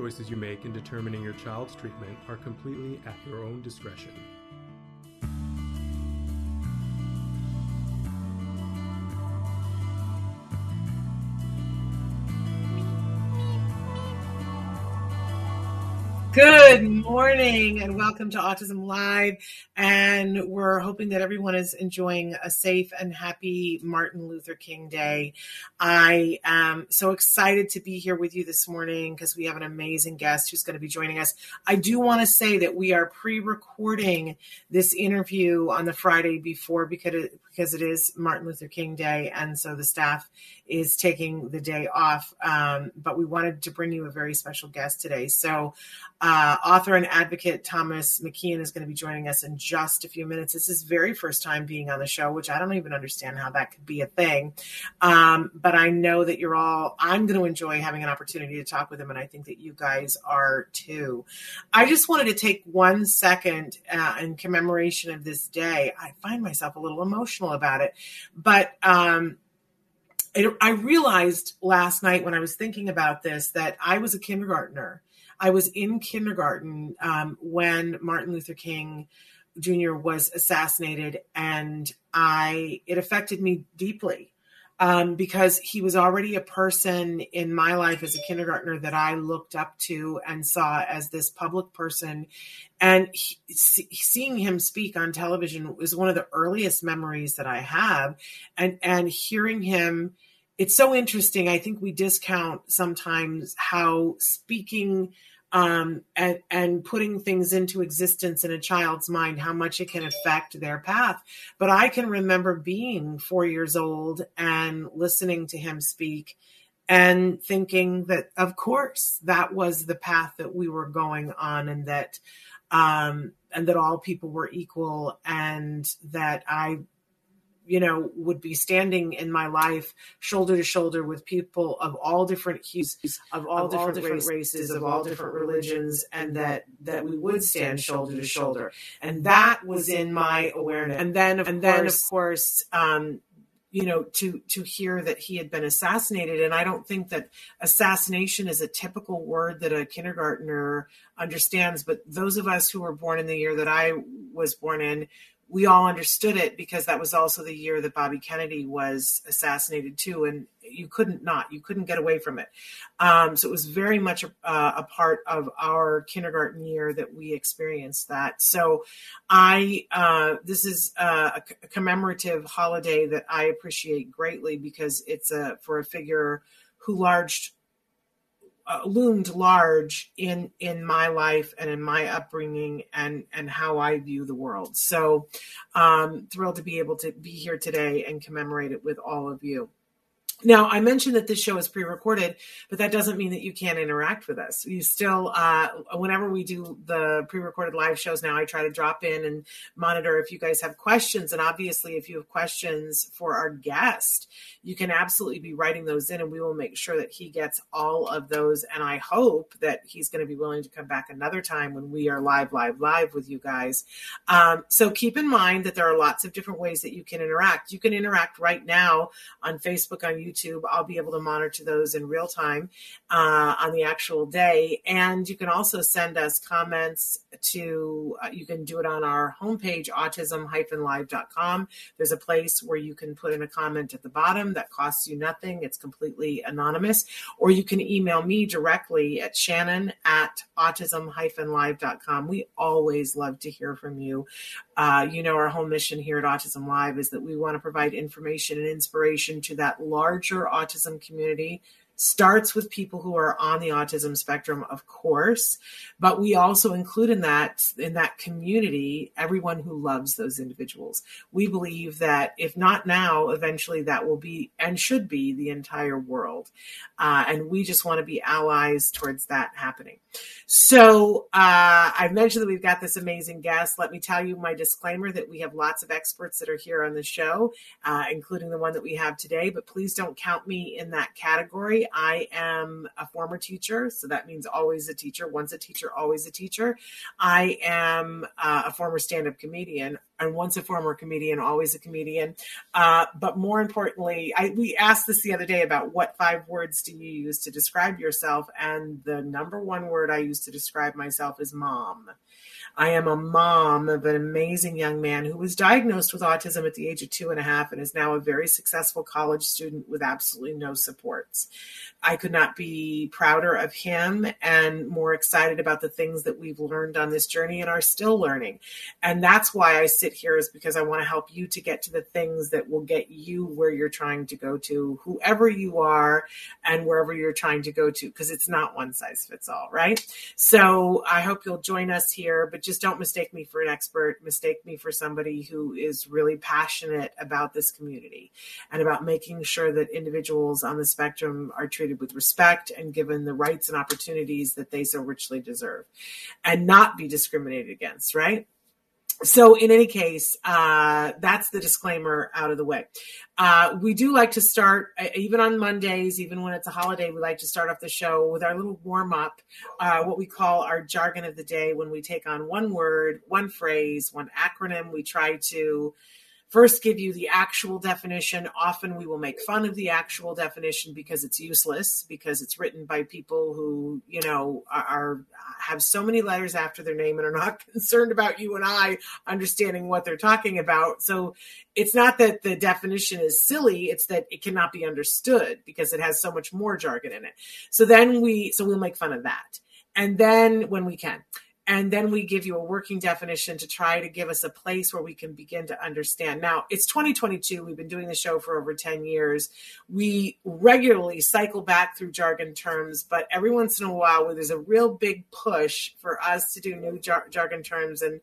Choices you make in determining your child's treatment are completely at your own discretion. Good morning and welcome to Autism Live. And we're hoping that everyone is enjoying a safe and happy Martin Luther King Day. I am so excited to be here with you this morning because we have an amazing guest who's going to be joining us. I do want to say that we are pre recording this interview on the Friday before because because it is Martin Luther King Day. And so the staff is taking the day off. Um, but we wanted to bring you a very special guest today. So uh, author and advocate Thomas McKean is going to be joining us in just a few minutes. This is his very first time being on the show, which I don't even understand how that could be a thing. Um, but I know that you're all, I'm going to enjoy having an opportunity to talk with him, and I think that you guys are too. I just wanted to take one second uh, in commemoration of this day. I find myself a little emotional about it, but um, it, I realized last night when I was thinking about this that I was a kindergartner I was in kindergarten um, when Martin Luther King Jr. was assassinated, and I it affected me deeply um, because he was already a person in my life as a kindergartner that I looked up to and saw as this public person. And he, seeing him speak on television was one of the earliest memories that I have, and and hearing him. It's so interesting. I think we discount sometimes how speaking um, and, and putting things into existence in a child's mind, how much it can affect their path. But I can remember being four years old and listening to him speak and thinking that, of course, that was the path that we were going on and that, um, and that all people were equal and that I you know, would be standing in my life shoulder to shoulder with people of all different hues, of all, of different, all different races, races, of all different religions, and that that we would stand shoulder to shoulder. And that was in my awareness. And then, and then, of course, um, you know to to hear that he had been assassinated and i don't think that assassination is a typical word that a kindergartner understands but those of us who were born in the year that i was born in we all understood it because that was also the year that Bobby Kennedy was assassinated too, and you couldn't not, you couldn't get away from it. Um, so it was very much a, uh, a, part of our kindergarten year that we experienced that. So I, uh, this is a, a, commemorative holiday that I appreciate greatly because it's a for a figure who large uh, loomed large in in my life and in my upbringing and and how I view the world. So, um, thrilled to be able to be here today and commemorate it with all of you. Now, I mentioned that this show is pre recorded, but that doesn't mean that you can't interact with us. You still, uh, whenever we do the pre recorded live shows now, I try to drop in and monitor if you guys have questions. And obviously, if you have questions for our guest, you can absolutely be writing those in, and we will make sure that he gets all of those. And I hope that he's going to be willing to come back another time when we are live, live, live with you guys. Um, so keep in mind that there are lots of different ways that you can interact. You can interact right now on Facebook, on YouTube YouTube. I'll be able to monitor those in real time uh, on the actual day. And you can also send us comments to, uh, you can do it on our homepage, autism-live.com. There's a place where you can put in a comment at the bottom that costs you nothing. It's completely anonymous. Or you can email me directly at shannon at autism-live.com. We always love to hear from you. Uh, you know, our whole mission here at Autism Live is that we want to provide information and inspiration to that larger autism community. Starts with people who are on the autism spectrum of course but we also include in that in that community everyone who loves those individuals. We believe that if not now eventually that will be and should be the entire world. Uh, and we just want to be allies towards that happening so uh, i mentioned that we've got this amazing guest let me tell you my disclaimer that we have lots of experts that are here on the show uh, including the one that we have today but please don't count me in that category I am a former teacher, so that means always a teacher. Once a teacher, always a teacher. I am uh, a former stand up comedian and once a former comedian, always a comedian. Uh, but more importantly, I, we asked this the other day about what five words do you use to describe yourself, and the number one word I use to describe myself is mom. I am a mom of an amazing young man who was diagnosed with autism at the age of two and a half and is now a very successful college student with absolutely no supports. I could not be prouder of him and more excited about the things that we've learned on this journey and are still learning. And that's why I sit here is because I want to help you to get to the things that will get you where you're trying to go to, whoever you are and wherever you're trying to go to, because it's not one size fits all, right? So I hope you'll join us here, but just don't mistake me for an expert. Mistake me for somebody who is really passionate about this community and about making sure that individuals on the spectrum are treated treated with respect and given the rights and opportunities that they so richly deserve and not be discriminated against, right? So, in any case, uh, that's the disclaimer out of the way. Uh, we do like to start, uh, even on Mondays, even when it's a holiday, we like to start off the show with our little warm up, uh, what we call our jargon of the day. When we take on one word, one phrase, one acronym, we try to first give you the actual definition. Often we will make fun of the actual definition because it's useless, because it's written by people who, you know, are, have so many letters after their name and are not concerned about you and I understanding what they're talking about. So it's not that the definition is silly, it's that it cannot be understood because it has so much more jargon in it. So then we so we'll make fun of that. And then when we can and then we give you a working definition to try to give us a place where we can begin to understand. Now, it's 2022. We've been doing the show for over 10 years. We regularly cycle back through jargon terms, but every once in a while, there's a real big push for us to do new jar- jargon terms and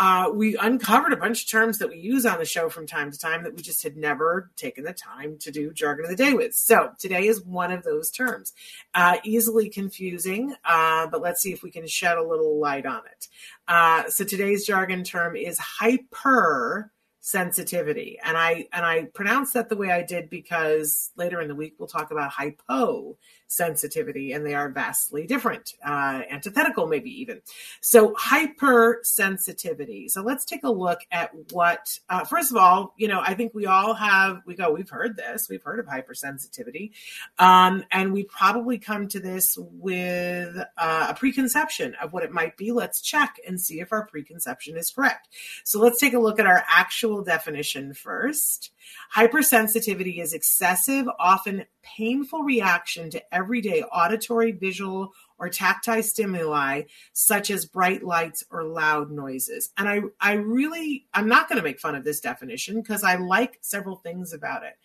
uh, we uncovered a bunch of terms that we use on the show from time to time that we just had never taken the time to do jargon of the day with. So today is one of those terms. Uh, easily confusing, uh, but let's see if we can shed a little light on it. Uh, so today's jargon term is hyper sensitivity and i and i pronounce that the way i did because later in the week we'll talk about hypo sensitivity, and they are vastly different, uh, antithetical, maybe even. So, hypersensitivity. So, let's take a look at what, uh, first of all, you know, I think we all have, we go, we've heard this, we've heard of hypersensitivity, um, and we probably come to this with uh, a preconception of what it might be. Let's check and see if our preconception is correct. So, let's take a look at our actual definition first. Hypersensitivity is excessive, often painful reaction to everyday auditory, visual, or tactile stimuli, such as bright lights or loud noises. And I, I really, I'm not going to make fun of this definition because I like several things about it.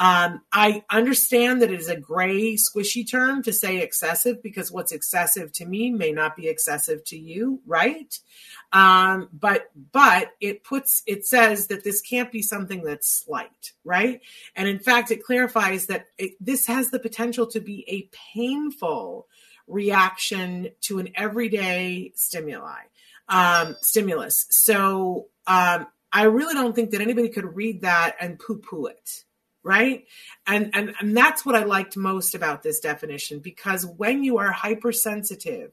Um, I understand that it is a gray, squishy term to say excessive because what's excessive to me may not be excessive to you, right? Um, but but it puts it says that this can't be something that's slight, right? And in fact, it clarifies that it, this has the potential to be a painful reaction to an everyday stimuli um, stimulus. So um, I really don't think that anybody could read that and poo-poo it right? And, and and that's what i liked most about this definition because when you are hypersensitive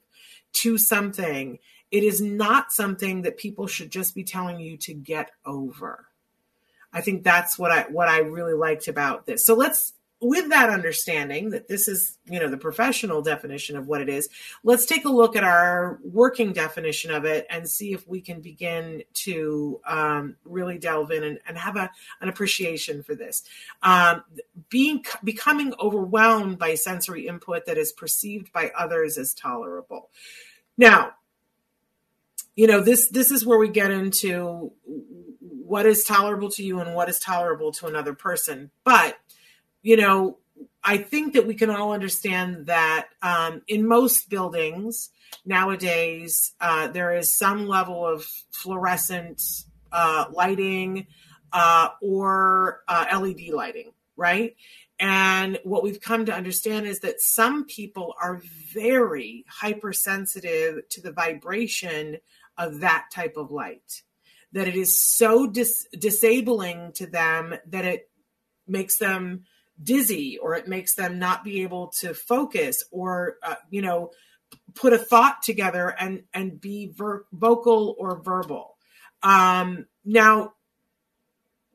to something it is not something that people should just be telling you to get over. I think that's what i what i really liked about this. So let's with that understanding that this is you know the professional definition of what it is let's take a look at our working definition of it and see if we can begin to um, really delve in and, and have a, an appreciation for this. Um, being becoming overwhelmed by sensory input that is perceived by others as tolerable. Now you know this this is where we get into what is tolerable to you and what is tolerable to another person. But you know, I think that we can all understand that um, in most buildings nowadays, uh, there is some level of fluorescent uh, lighting uh, or uh, LED lighting, right? And what we've come to understand is that some people are very hypersensitive to the vibration of that type of light, that it is so dis- disabling to them that it makes them dizzy or it makes them not be able to focus or uh, you know put a thought together and and be ver- vocal or verbal. Um, now,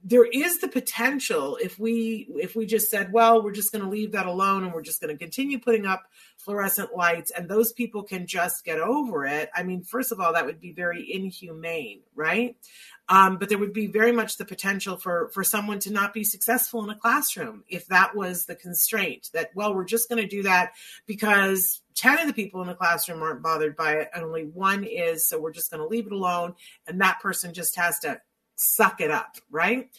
there is the potential if we if we just said well we're just going to leave that alone and we're just going to continue putting up fluorescent lights and those people can just get over it. I mean first of all that would be very inhumane right? Um, but there would be very much the potential for for someone to not be successful in a classroom if that was the constraint that well we're just going to do that because 10 of the people in the classroom aren't bothered by it and only one is so we're just going to leave it alone. And that person just has to suck it up, right?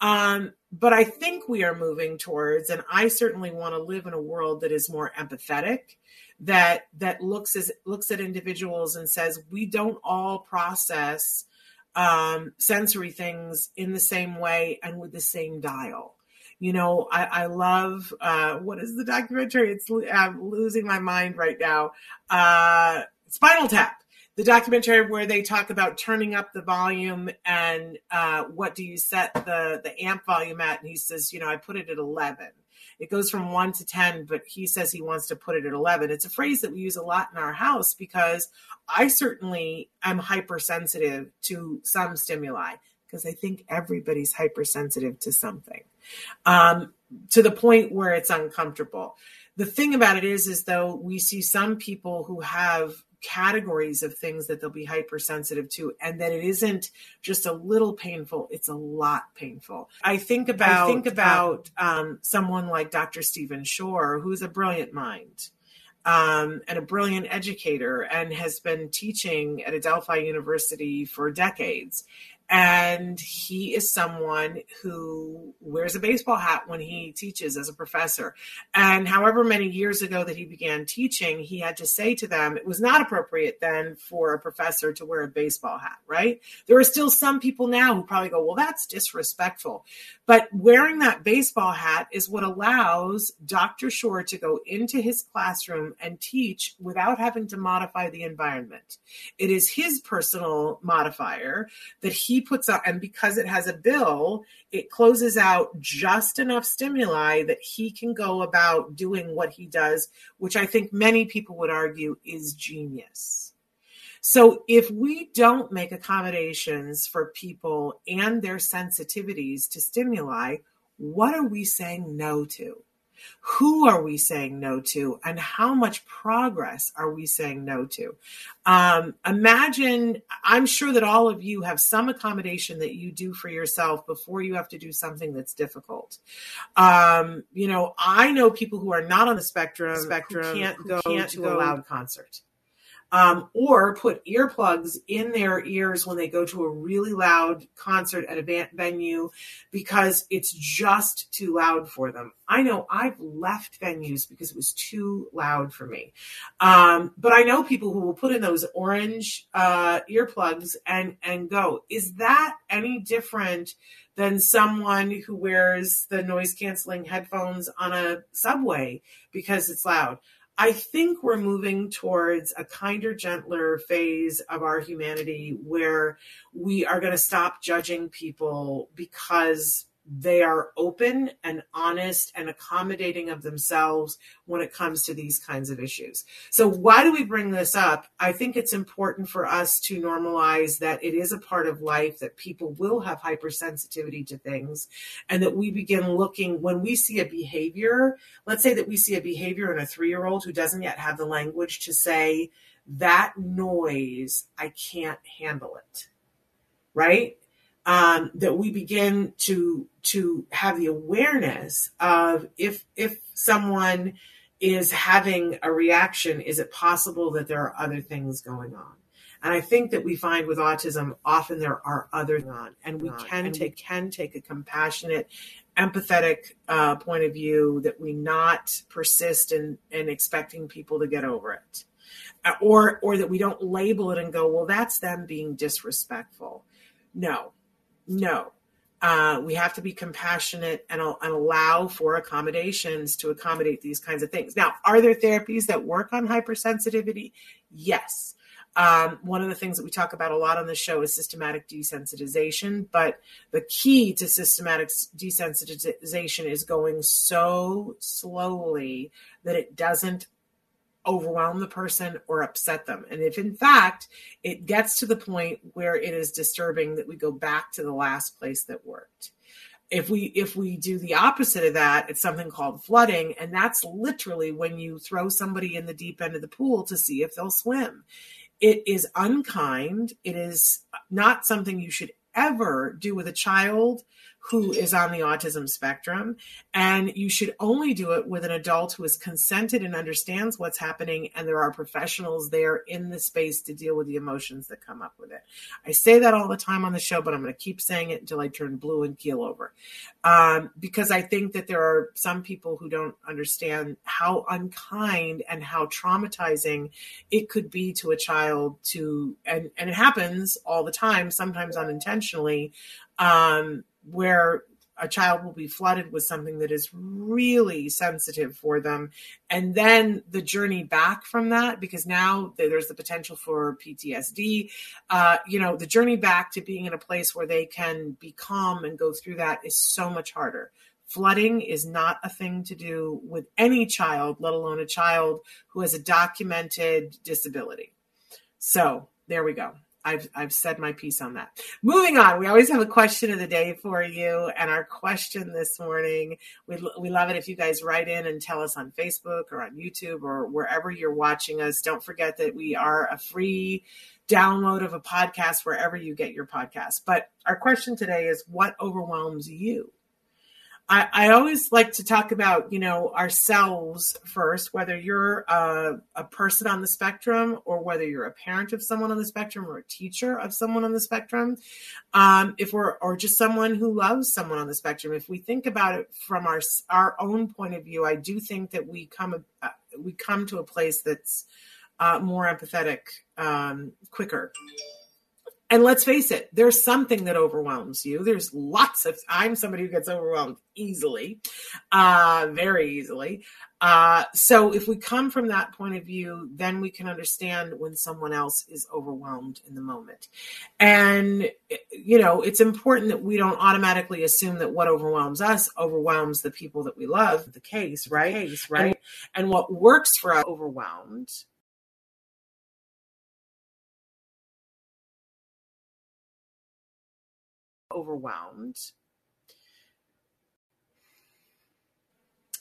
Um, but I think we are moving towards, and I certainly want to live in a world that is more empathetic, that that looks as looks at individuals and says we don't all process um, sensory things in the same way and with the same dial. You know, I, I love uh, what is the documentary? It's I'm losing my mind right now. Uh, Spinal Tap the documentary where they talk about turning up the volume and uh, what do you set the the amp volume at? And he says you know i put it at 11 it goes from 1 to 10 but he says he wants to put it at 11 it's a phrase that we use a lot in our house because i certainly am hypersensitive to some stimuli because i think everybody's hypersensitive to something um, to the point where it's uncomfortable. The thing about it is is though we see some people who have categories of things that they'll be hypersensitive to and that it isn't just a little painful it's a lot painful. I think about I think about um, someone like dr stephen shore who's a brilliant mind um, and a brilliant educator and has been teaching at adelphi university for decades and he is someone who wears a baseball hat when he teaches as a professor. And however many years ago that he began teaching, he had to say to them, it was not appropriate then for a professor to wear a baseball hat, right? There are still some people now who probably go, well, that's disrespectful. But wearing that baseball hat is what allows Dr. Shore to go into his classroom and teach without having to modify the environment. It is his personal modifier that he puts out, and because it has a bill, it closes out just enough stimuli that he can go about doing what he does, which I think many people would argue is genius. So if we don't make accommodations for people and their sensitivities to stimuli, what are we saying no to? Who are we saying no to? And how much progress are we saying no to? Um, imagine, I'm sure that all of you have some accommodation that you do for yourself before you have to do something that's difficult. Um, you know, I know people who are not on the spectrum, spectrum can't go can't to go, a loud concert um, or put earplugs in their ears when they go to a really loud concert at a venue because it's just too loud for them. I know I've left venues because it was too loud for me. Um, but I know people who will put in those orange uh, earplugs and and go. Is that any different? than someone who wears the noise canceling headphones on a subway because it's loud. I think we're moving towards a kinder, gentler phase of our humanity where we are going to stop judging people because they are open and honest and accommodating of themselves when it comes to these kinds of issues. So, why do we bring this up? I think it's important for us to normalize that it is a part of life that people will have hypersensitivity to things, and that we begin looking when we see a behavior. Let's say that we see a behavior in a three year old who doesn't yet have the language to say, that noise, I can't handle it. Right? Um, that we begin to to have the awareness of if if someone is having a reaction, is it possible that there are other things going on? And I think that we find with autism often there are other on, and we can and take can take a compassionate, empathetic uh, point of view that we not persist in in expecting people to get over it, uh, or or that we don't label it and go, well, that's them being disrespectful. No, no. Uh, we have to be compassionate and, and, allow for accommodations to accommodate these kinds of things. Now, are there therapies that work on hypersensitivity? Yes. Um, one of the things that we talk about a lot on the show is systematic desensitization, but the key to systematic desensitization is going so slowly that it doesn't overwhelm the person or upset them. And if in fact it gets to the point where it is disturbing that we go back to the last place that worked. If we if we do the opposite of that, it's something called flooding and that's literally when you throw somebody in the deep end of the pool to see if they'll swim. It is unkind. It is not something you should ever do with a child who is on the autism spectrum. And you should only do it with an adult who is consented and understands what's happening. And there are professionals there in the space to deal with the emotions that come up with it. I say that all the time on the show, but I'm going to keep saying it until I turn blue and keel over. Um, because I think that there are some people who don't understand how unkind and how traumatizing it could be to a child to, and, and it happens all the time, sometimes unintentionally. Um, where a child will be flooded with something that is really sensitive for them. And then the journey back from that, because now there's the potential for PTSD, uh, you know, the journey back to being in a place where they can be calm and go through that is so much harder. Flooding is not a thing to do with any child, let alone a child who has a documented disability. So there we go. I've I've said my piece on that. Moving on, we always have a question of the day for you, and our question this morning, we we love it if you guys write in and tell us on Facebook or on YouTube or wherever you're watching us. Don't forget that we are a free download of a podcast wherever you get your podcast. But our question today is, what overwhelms you? I, I always like to talk about, you know, ourselves first, whether you're a, a person on the spectrum or whether you're a parent of someone on the spectrum or a teacher of someone on the spectrum. Um, if we're, or just someone who loves someone on the spectrum, if we think about it from our, our own point of view, I do think that we come, uh, we come to a place that's uh, more empathetic um, quicker and let's face it, there's something that overwhelms you. There's lots of, I'm somebody who gets overwhelmed easily, uh, very easily. Uh, so if we come from that point of view, then we can understand when someone else is overwhelmed in the moment. And, you know, it's important that we don't automatically assume that what overwhelms us overwhelms the people that we love, the case, right? Case, right? And, and what works for us overwhelmed overwhelmed.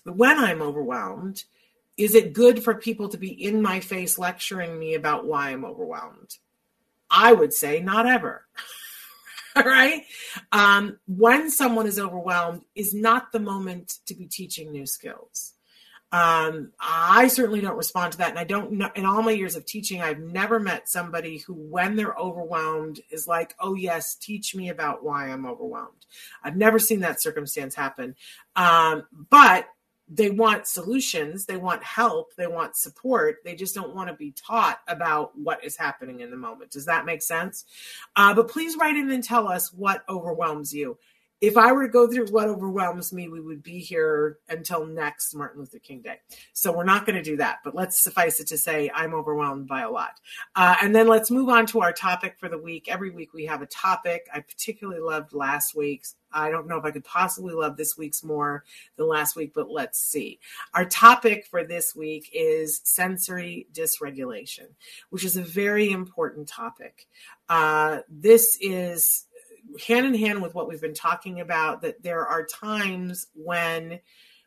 When I'm overwhelmed, is it good for people to be in my face lecturing me about why I'm overwhelmed? I would say not ever. All right. Um, when someone is overwhelmed is not the moment to be teaching new skills. Um, I certainly don't respond to that. And I don't know, in all my years of teaching, I've never met somebody who, when they're overwhelmed, is like, oh, yes, teach me about why I'm overwhelmed. I've never seen that circumstance happen. Um, but they want solutions, they want help, they want support. They just don't want to be taught about what is happening in the moment. Does that make sense? Uh, but please write in and tell us what overwhelms you if I were to go through what overwhelms me, we would be here until next Martin Luther King Day. So we're not going to do that, but let's suffice it to say I'm overwhelmed by a lot. Uh, and then let's move on to our topic for the week. Every week we have a topic. I particularly loved last week's. I don't know if I could possibly love this week's more than last week, but let's see. Our topic for this week is sensory dysregulation, which is a very important topic. Uh, this is hand in hand with what we've been talking about that there are times when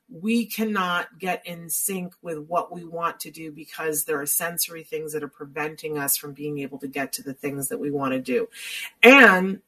we cannot get in sync with what we want to do because there are sensory things that are preventing us from being able to get to the things that we want to do. And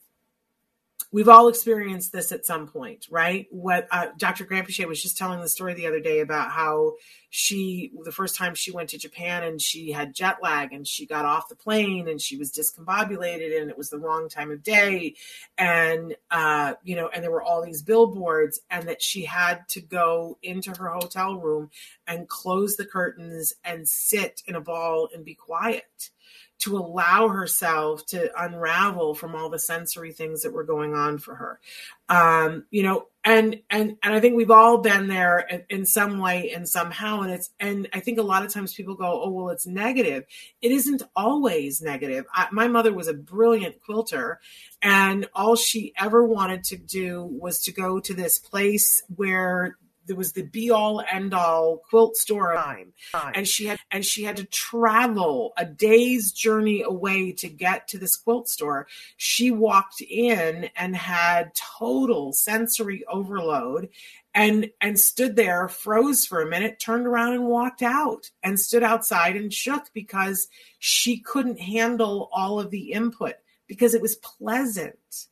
we've all experienced this at some point, right? What uh, Dr. Granpeesheh was just telling the story the other day about how she, the first time she went to Japan and she had jet lag and she got off the plane and she was discombobulated and it was the wrong time of day. And, uh, you know, and there were all these billboards and that she had to go into her hotel room and close the curtains and sit in a ball and be quiet to allow herself to unravel from all the sensory things that were going on for her. Um, you know and and and i think we've all been there in, in, some way and somehow and it's and i think a lot of times people go oh well it's negative. It isn't always negative. I, my mother was a brilliant quilter and all she ever wanted to do was to go to this place where there was the be all end all quilt store time. And she had and she had to travel a day's journey away to get to this quilt store. She walked in and had total sensory overload and and stood there froze for a minute turned around and walked out and stood outside and shook because she couldn't handle all of the input because it was pleasant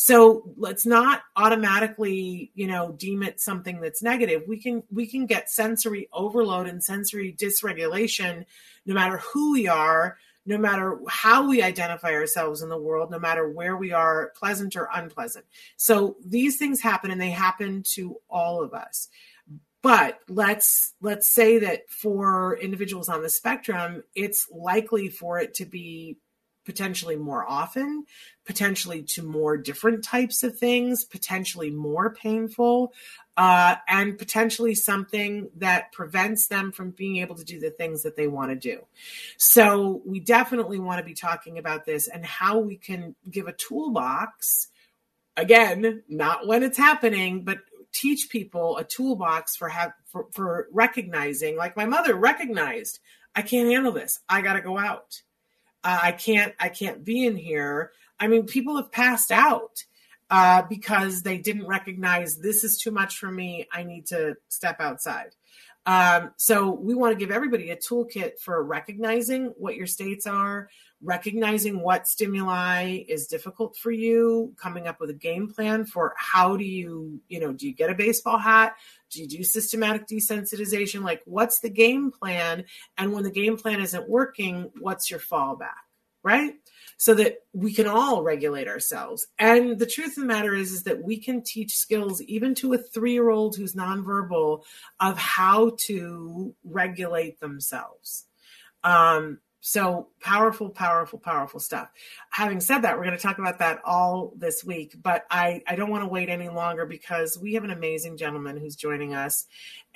so let's not automatically, you know, deem it something that's negative. We can we can get sensory overload and sensory dysregulation no matter who we are, no matter how we identify ourselves in the world, no matter where we are, pleasant or unpleasant. So these things happen and they happen to all of us. But let's let's say that for individuals on the spectrum, it's likely for it to be potentially more often, potentially to more different types of things, potentially more painful, uh, and potentially something that prevents them from being able to do the things that they want to do. So, we definitely want to be talking about this and how we can give a toolbox. Again, not when it's happening, but teach people a toolbox for have for, for recognizing like my mother recognized i can't handle this i got to go out uh, I can't I can't be in here. I mean, people have passed out uh, because they didn't recognize this is too much for me. I need to step outside. Um, so we want to give everybody a toolkit for recognizing what your states are, recognizing what stimuli is difficult for you, coming up with a game plan for how do you, you know, do you get a baseball hat? Do you do systematic desensitization? Like, what's the game plan? And when the game plan isn't working, what's your fallback? Right? So that we can all regulate ourselves. And the truth of the matter is, is that we can teach skills even to a three year old who's nonverbal of how to regulate themselves. Um, so powerful, powerful, powerful stuff. Having said that, we're going to talk about that all this week, but I, I don't want to wait any longer because we have an amazing gentleman who's joining us.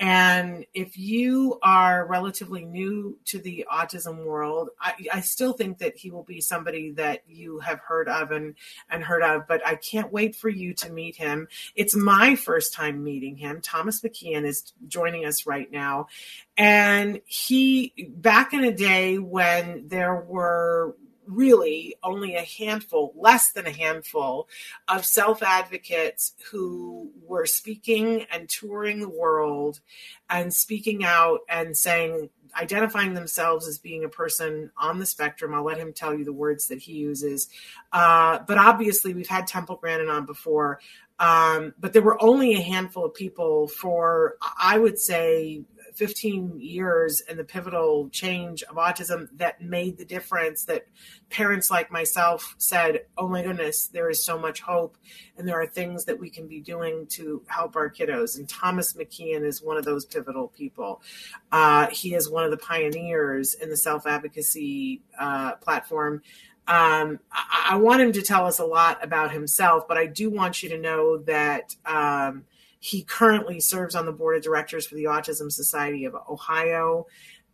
And if you are relatively new to the autism world, I, I still think that he will be somebody that you have heard of and, and heard of, but I can't wait for you to meet him. It's my first time meeting him. Thomas McKean is joining us right now. And he, back in a day when there were really only a handful, less than a handful, of self advocates who were speaking and touring the world and speaking out and saying, identifying themselves as being a person on the spectrum. I'll let him tell you the words that he uses. Uh, but obviously, we've had Temple Grandin on before. Um, but there were only a handful of people for, I would say, 15 years and the pivotal change of autism that made the difference that parents like myself said, Oh my goodness, there is so much hope and there are things that we can be doing to help our kiddos. And Thomas McKean is one of those pivotal people. Uh, he is one of the pioneers in the self advocacy uh, platform. Um, I, I, want him to tell us a lot about himself, but I do want you to know that um, he currently serves on the board of directors for the Autism Society of Ohio,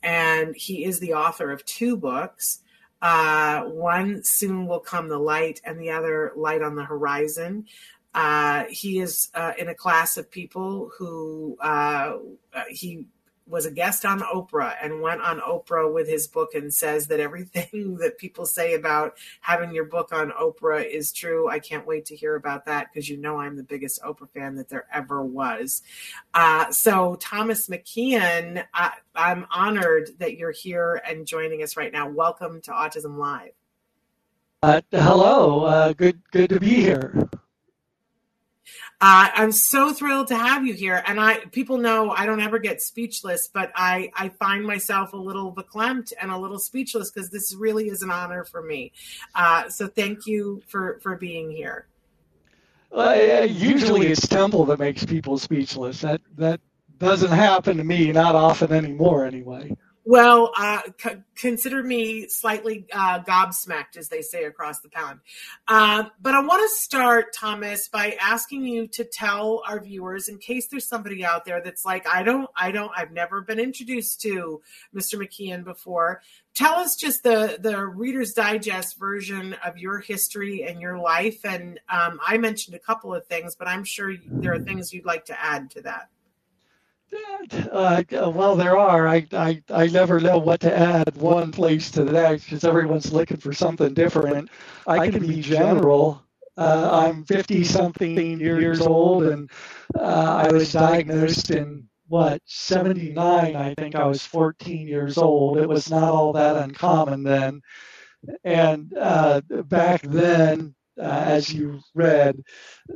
and he is the author of two books. Uh, one soon will come the light, and the other light on the horizon. Uh, he is uh, in a class of people who uh, he was a guest on Oprah and went on Oprah with his book and says that everything that people say about having your book on Oprah is true. I can't wait to hear about that because you know I'm the biggest Oprah fan that there ever was. Uh, so, Thomas McKean, I, I'm honored that you're here and joining us right now. Welcome to Autism Live. Uh, hello, uh, good good to be here. Uh, I'm so thrilled to have you here. And I, people know I don't ever get speechless, but I, I find myself a little verklempt and a little speechless because this really is an honor for me. Uh, so thank you for, for being here. Uh, usually it's Temple that makes people speechless. That, that doesn't happen to me, not often anymore anyway. Well, uh, c- consider me slightly uh, gobsmacked, as they say across the pond. Uh, but I want to start, Thomas, by asking you to tell our viewers, in case there's somebody out there that's like, I don't, I don't, I've never been introduced to Mr. McKean before. Tell us just the the Reader's Digest version of your history and your life. And um, I mentioned a couple of things, but I'm sure there are things you'd like to add to that. Uh, well, there are. I, I, I never know what to add one place to the next because everyone's looking for something different. I can be general. Uh, I'm 50 something years old and uh, I was diagnosed in what 79 i think i was 14 years old it was not all that uncommon then and uh, back then uh, as you read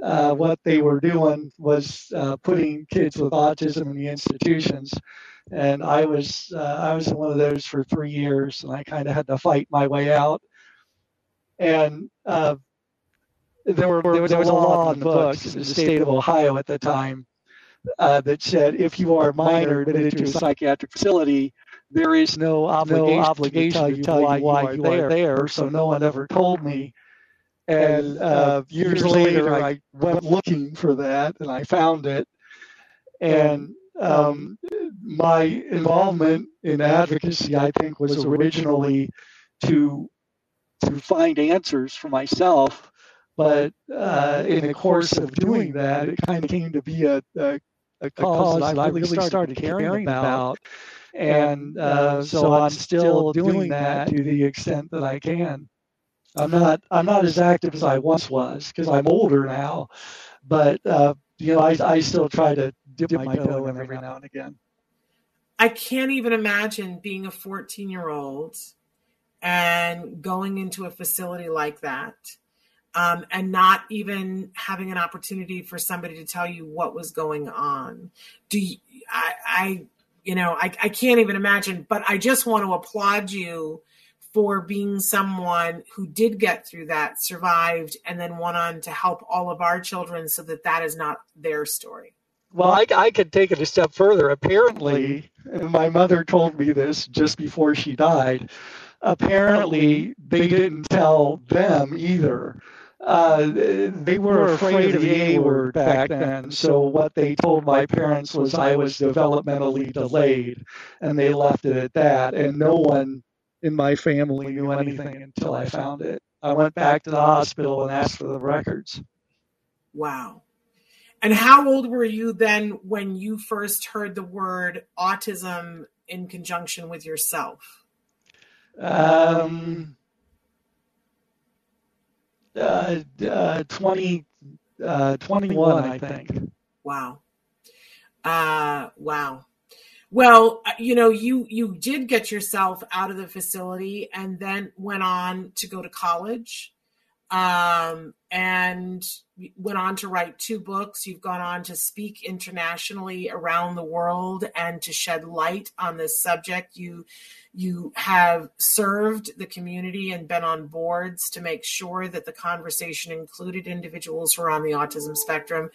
uh, what they were doing was uh, putting kids with autism in the institutions and i was uh, i was in one of those for three years and i kind of had to fight my way out and uh, there, were, there was, there was a law in the books in the state of ohio at the time uh, that said if you are a minor admitted to a psychiatric facility, there is no obligation, no obligation to tell you why, why you, are, there. So no one ever told me. And uh, years later, I went looking for that and I found it. And um, my involvement in advocacy, I think, was originally to to find answers for myself. But uh, in the course of doing that, it kind of came to be a, a a cause, that I really started, started caring about. And uh, uh, so I'm still doing that to the extent that I can. I'm not I'm not as active as I once was because I'm older now, but uh, you know I, I still try to dip, dip my toe in every now and again. I can't even imagine being a 14 year old and going into a facility like that um, and not even having an opportunity for somebody to tell you what was going on. Do you, I, I you know, I, I can't even imagine, but I just want to applaud you for being someone who did get through that, survived, and then went on to help all of our children so that that is not their story. Well, I, I could take it a step further. Apparently, my mother told me this just before she died. Apparently, they didn't tell them either uh, they were afraid of the A word back then. So what they told my parents was I was developmentally delayed, and they left it at that. And no one in my family knew anything until I found it. I went back to the hospital and asked for the records. Wow. And how old were you then when you first heard the word autism in conjunction with yourself? Um, uh, uh, 20, uh, 21, I think. Wow. Uh, wow. Well, uh, you know, you you did get yourself out of the facility and then went on to go to college, um, and went on to write two books. You've gone on to speak internationally around the world and to shed light on this subject. You you have served the community and been on boards to make sure that the conversation included individuals who are on the autism spectrum.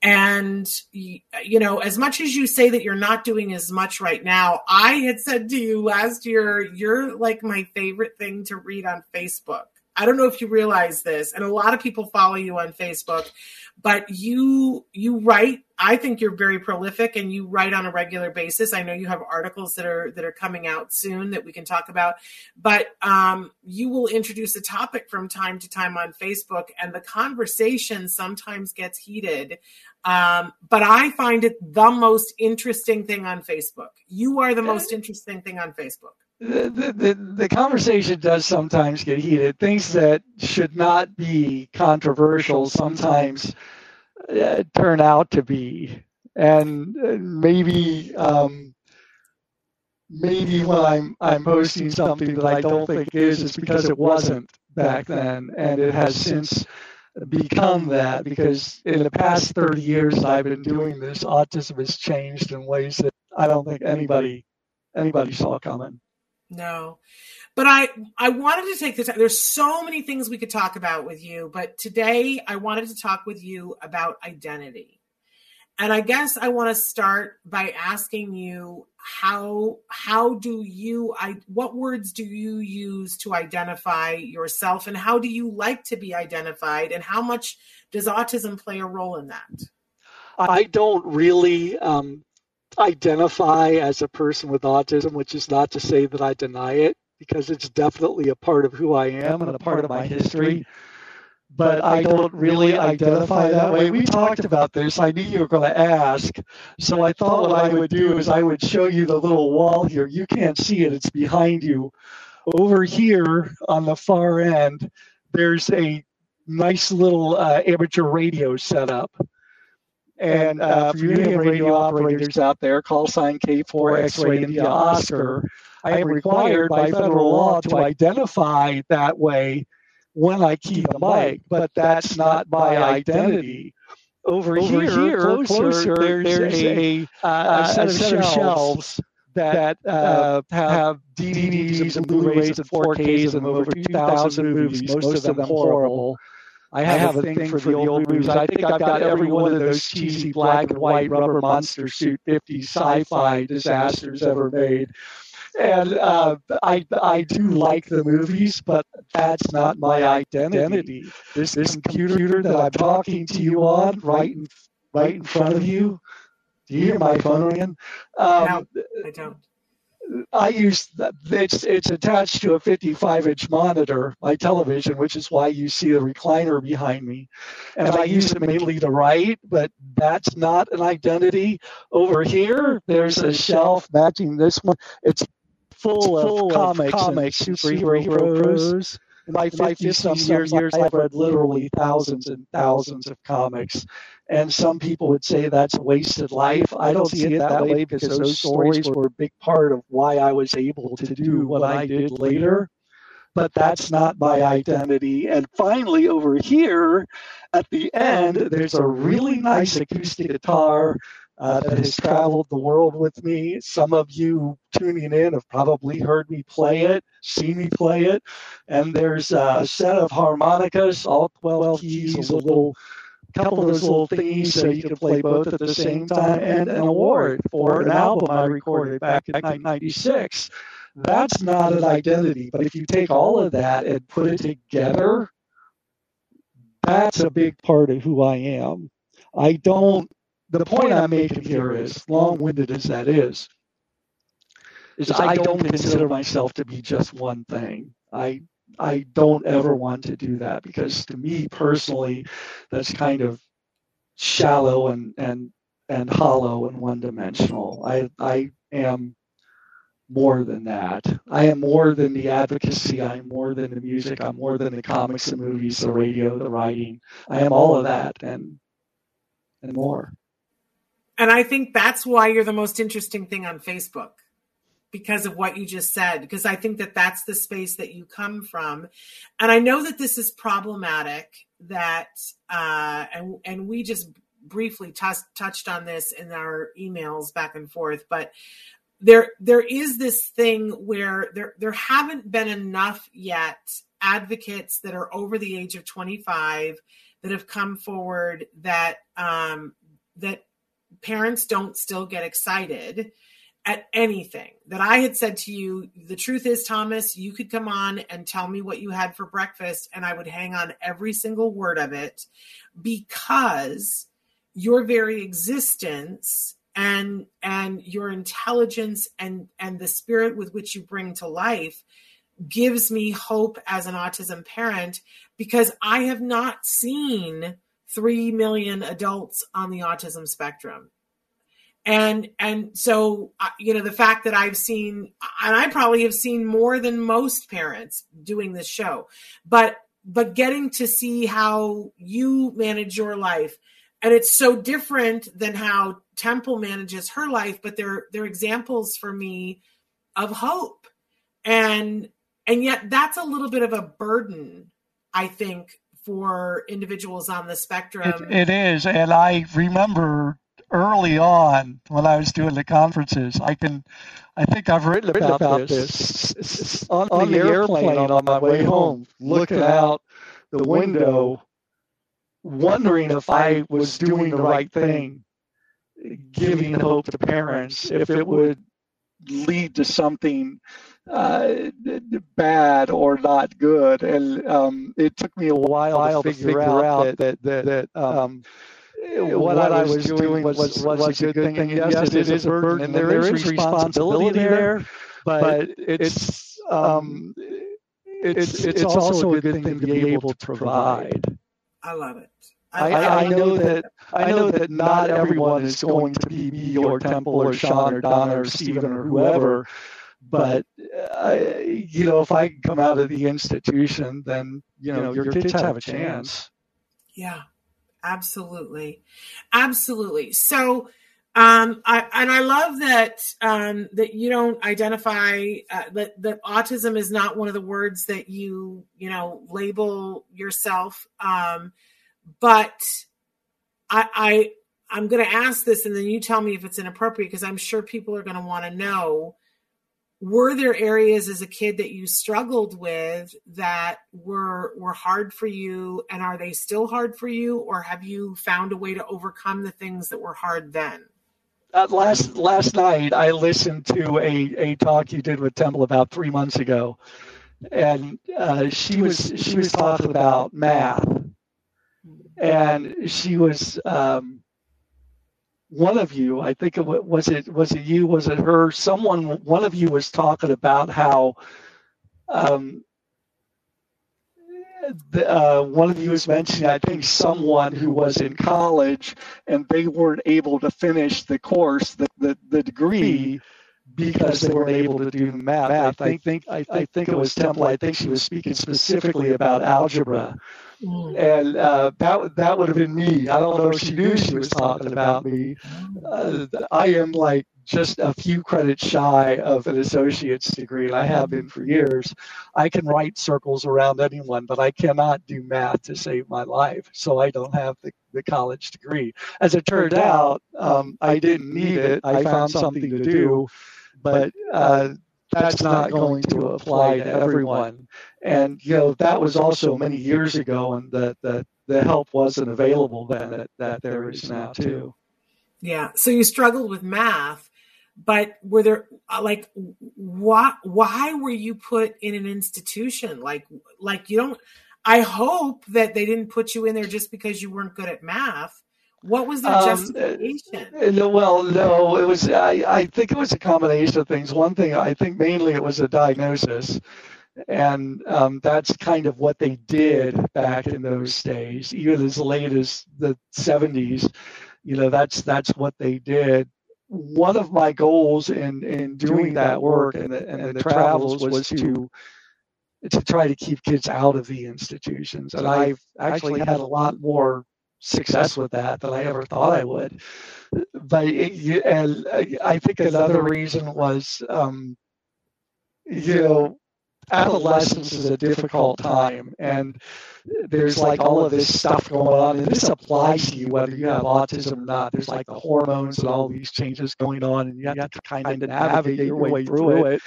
And, you know, as much as you say that you're not doing as much right now, I had said to you last year, you're like my favorite thing to read on Facebook. I don't know if you realize this, and a lot of people follow you on Facebook, but you you write. I think you're very prolific, and you write on a regular basis. I know you have articles that are that are coming out soon that we can talk about, but um, you will introduce a topic from time to time on Facebook, and the conversation sometimes gets heated. Um, but I find it the most interesting thing on Facebook. You are the most interesting thing on Facebook the, the, the conversation does sometimes get heated. Things that should not be controversial sometimes uh, turn out to be. And uh, maybe um, maybe when I'm I'm posting something that I don't think is, it's because it wasn't back then, and it has since become that. Because in the past 30 years I've been doing this, autism has changed in ways that I don't think anybody anybody saw coming. No. But I I wanted to take the time. There's so many things we could talk about with you, but today I wanted to talk with you about identity. And I guess I want to start by asking you how how do you I what words do you use to identify yourself and how do you like to be identified and how much does autism play a role in that? I don't really um, identify as a person with autism, which is not to say that I deny it, because it's definitely a part of who I am and a part of my history. but I don't really identify that way. We talked about this. I knew you were going to ask. So I thought what I would do is I would show you the little wall here. You can't see it, it's behind you. Over here on the far end, there's a nice little uh, amateur radio setup. And uh, for you radio operators out there, call sign K4 X-ray India Oscar. I am required by federal law to identify that way when I key the mic, but that's not my identity. Over, Over here, here, closer, there's, there's a, a, uh, a, set, of shelves that uh, uh have DVDs and Blu-rays and 4Ks of over 2,000 movies, most of them horrible. I have, I have a thing, thing for the old movies. I think I've got every one of those cheesy black and white rubber monster suit 50s sci-fi disasters ever made. And uh, I I do like the movies, but that's not my identity. This, this computer that I'm talking to you on, right in right in front of you. Do you hear my phone ringing? Um, no, I don't. I use it's it's attached to a 55 inch monitor, my television, which is why you see the recliner behind me, and I use it mainly to write. But that's not an identity. Over here, there's a shelf matching this one. It's full, full of, comics, comics and superhero heroes. In my 50 some years, years, I've read literally thousands and thousands of comics. And some people would say that's a wasted life. I don't see it that way because those stories were a big part of why I was able to do what I did later. But that's not my identity. And finally, over here at the end, there's a really nice acoustic guitar uh, that has traveled the world with me. Some of you tuning in have probably heard me play it, seen me play it. And there's a set of harmonicas, all 12 keys, a little couple of those little thingies so you can play both at the same time, and an award for an album I recorded back in 1996. That's not an identity, but if you take all of that and put it together, that's a big part of who I am. I don't the point I'm making here is, long-winded as that is, is I don't consider myself to be just one thing. I I don't ever want to do that because to me personally, that's kind of shallow and and and hollow and one-dimensional. I I am more than that. I am more than the advocacy. I am more than the music. I'm more than the comics, the movies, the radio, the writing. I am all of that and and more. And I think that's why you're the most interesting thing on Facebook because of what you just said because I think that that's the space that you come from. And I know that this is problematic that uh and and we just briefly t- touched on this in our emails back and forth, but there there is this thing where there there haven't been enough yet advocates that are over the age of 25 that have come forward that um that parents don't still get excited at anything that I had said to you. The truth is, Thomas, you could come on and tell me what you had for breakfast, and I would hang on every single word of it because your very existence and and your intelligence and and the spirit with which you bring to life gives me hope as an autism parent because I have not seen 3 million adults on the autism spectrum and and so uh, you know the fact that i've seen and i probably have seen more than most parents doing this show but but getting to see how you manage your life and it's so different than how temple manages her life but they're they're examples for me of hope and and yet that's a little bit of a burden i think for individuals on the spectrum. it, it is, and I remember early on when I was doing the conferences. I can, I think I've written about, about this, this on, on, the, airplane, airplane on my way home, looking out the window, wondering if I was doing the right thing, giving hope to parents, if it would lead to something uh, bad or not good. And um, it took me a while, to, figure to, figure out, that that, that, that um, what, what, I was doing was, was, was a good thing. And yes, yes, it is a burden, and there is responsibility there, but it's um, it's it's also a good thing to be able to provide. I love it. I, I, I, know that I know that not everyone is going to be me or Temple or Sean or Donna or Stephen or whoever, but uh, you know, if I come out of the institution, then you know your kids have a chance. Yeah, absolutely, absolutely. So, um, I, and I love that um, that you don't identify uh, that that autism is not one of the words that you you know label yourself. Um, but I, I I'm going to ask this, and then you tell me if it's inappropriate because I'm sure people are going to want to know. Were there areas as a kid that you struggled with that were were hard for you, and are they still hard for you, or have you found a way to overcome the things that were hard then? Uh, last last night, I listened to a, a talk you did with Temple about three months ago, and uh, she was she was talking about math. And she was um, one of you. I think it was it was it you was it her? Someone one of you was talking about how. Um, the, uh, one of you was mentioning, I think, someone who was in college and they weren't able to finish the course, the, the, the degree, because they weren't able to do math. I think I, I think it was Temple. I think she was speaking specifically about algebra, mm. and uh, that that would have been me. I don't know if she knew she was talking about me. Uh, I am like just a few credits shy of an associate's degree, and I have been for years. I can write circles around anyone, but I cannot do math to save my life. So I don't have the, the college degree. As it turned out, um, I didn't need it. I found something to do but uh, that's not going to apply to everyone. And you know that was also many years ago, and the the, the help wasn't available then that, that there is now too. Yeah. So you struggled with math, but were there uh, like why why were you put in an institution like like you don't? I hope that they didn't put you in there just because you weren't good at math what was their um, justification? Uh, no, well, no, it was. I, I think it was a combination of things. One thing, I think mainly it was a diagnosis, and um, that's kind of what they did back in those days, even as late as the 70s. You know, that's that's what they did. One of my goals in in doing that work and the, and the travels was to to try to keep kids out of the institutions, and I've actually had a lot more success with that than I ever thought I would. But it, and I think another reason was, um, you know, adolescence is a difficult time, and there's like all of this stuff going on, and this applies to you whether you have autism or not. There's like the hormones and all these changes going on, and you have to kind of navigate your way through it.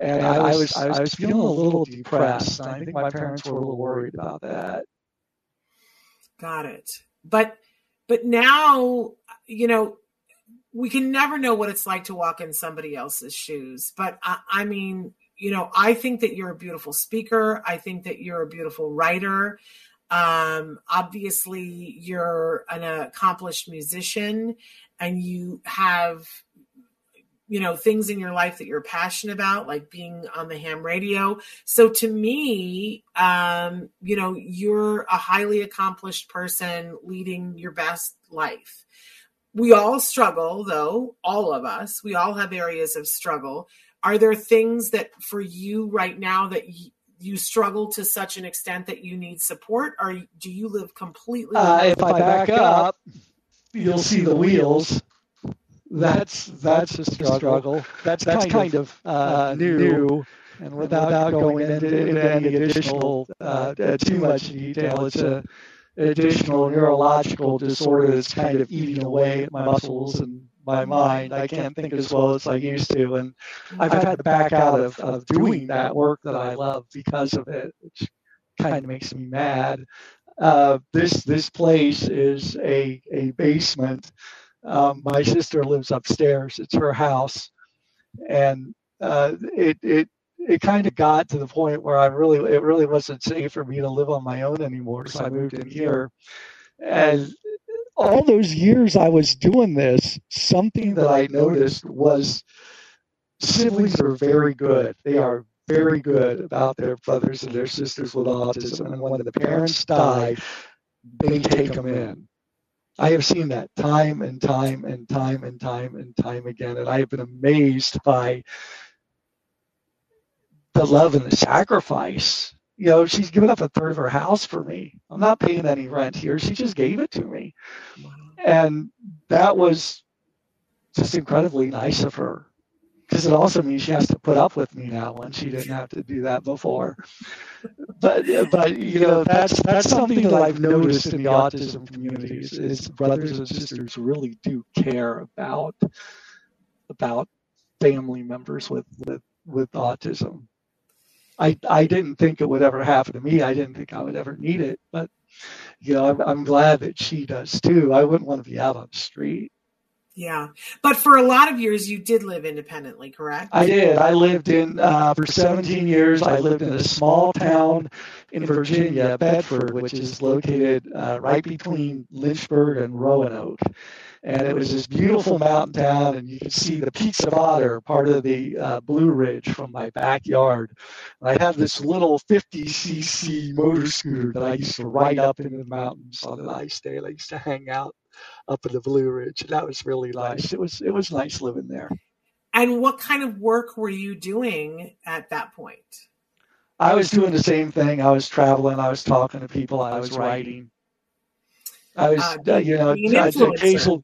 And I was I was feeling a little depressed. I think my parents were a little worried about that. Got it. But but now, you know, we can never know what it's like to walk in somebody else's shoes. But I, I mean, you know, I think that you're a beautiful speaker. I think that you're a beautiful writer. Um, obviously, you're an accomplished musician and you have you know things in your life that you're passionate about like being on the ham radio so to me um you know you're a highly accomplished person leading your best life we all struggle though all of us we all have areas of struggle are there things that for you right now that y- you struggle to such an extent that you need support or do you live completely uh, if i back up you'll see the wheels that's that's a struggle. That's, that's kind of uh, new. And without, without going into, into any additional uh, uh, too much detail, it's a additional neurological disorder that's kind of eating away at my muscles and my mind. I can't think as well as I used to, and I've had to back out of, of doing that work that I love because of it, which kind of makes me mad. Uh, this this place is a a basement um, my sister lives upstairs. It's her house, and uh, it it it kind of got to the point where I really it really wasn't safe for me to live on my own anymore. So I moved in here, and all those years I was doing this, something that I noticed was siblings are very good. They are very good about their brothers and their sisters with autism. And when the parents die, they take them in. I have seen that time and time and time and time and time again, and I have been amazed by the love and the sacrifice. You know, she's given up a third of her house for me. I'm not paying any rent here. She just gave it to me. And that was just incredibly nice of her because it also means she has to put up with me now when she didn't have to do that before. But but you know that's that's something that I've noticed in the autism communities is brothers and sisters really do care about about family members with with with autism. I I didn't think it would ever happen to me. I didn't think I would ever need it, but you know I'm I'm glad that she does too. I wouldn't want to be out on the street. Yeah. But for a lot of years, you did live independently, correct? I did. I lived in, uh, for 17 years, I lived in a small town in Virginia, Bedford, which is located uh, right between Lynchburg and Roanoke. And it was this beautiful mountain town, and you could see the Peaks of Otter, part of the uh, Blue Ridge from my backyard. And I had this little 50cc motor scooter that I used to ride up into the mountains on a nice day. I used to hang out up in the Blue Ridge. and That was really nice. It was it was nice living there. And what kind of work were you doing at that point? I was doing the same thing. I was traveling. I was talking to people. I was writing. I was, uh, you know, occasionally,